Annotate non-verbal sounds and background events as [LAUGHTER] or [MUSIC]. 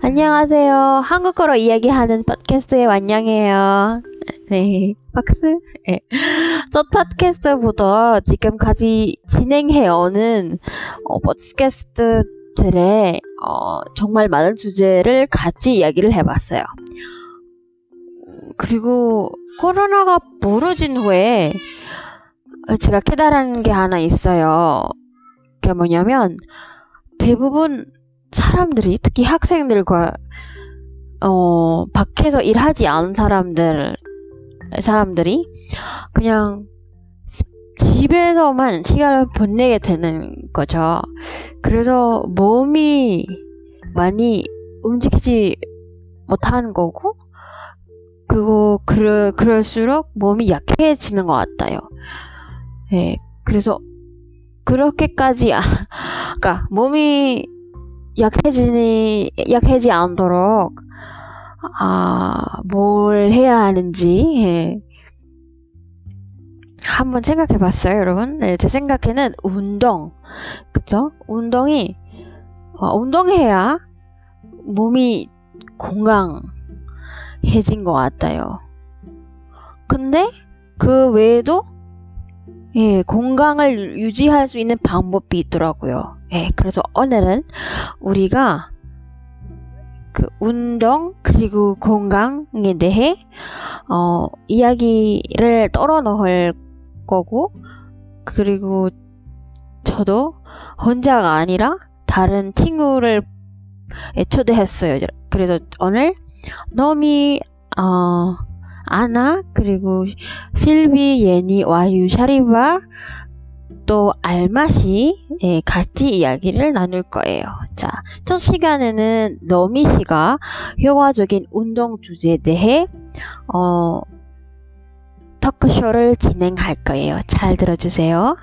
안녕하세요. 한국어로 이야기하는 팟캐스트의 완양이에요. [LAUGHS] 네, 박스. 네. 첫 팟캐스트부터 지금까지 진행해오는 어, 팟캐스트들의 어, 정말 많은 주제를 같이 이야기를 해봤어요. 그리고 코로나가 벌어진 후에 제가 깨달은 게 하나 있어요. 그게 뭐냐면 대부분 사람들이 특히 학생들과 어 밖에서 일하지 않은 사람들 사람들이 그냥 집에서만 시간을 보내게 되는 거죠. 그래서 몸이 많이 움직이지 못하는 거고, 그리고 그럴, 그럴수록 몸이 약해지는 것 같아요. 예, 그래서 그렇게까지, 아, 그러니까 몸이 약해지니, 약해지 않도록, 아, 뭘 해야 하는지, 예. 한번 생각해 봤어요, 여러분? 네, 제 생각에는 운동. 그쵸? 운동이, 어, 운동해야 몸이 건강해진 것 같아요. 근데 그 외에도 예, 건강을 유지할 수 있는 방법이 있더라고요. 예, 그래서 오늘은 우리가 그 운동 그리고 건강에 대해 어, 이야기를 떨어놓을 거고 그리고 저도 혼자가 아니라 다른 친구를 초대했어요. 그래서 오늘 너미 어, 아나 그리고 실비 예니 와유 샤리바 또 알맛이 예, 같이 이야기를 나눌 거예요. 자, 첫 시간에는 너미 씨가 효과적인 운동 주제에 대해 어, 토크쇼를 진행할 거예요. 잘 들어주세요.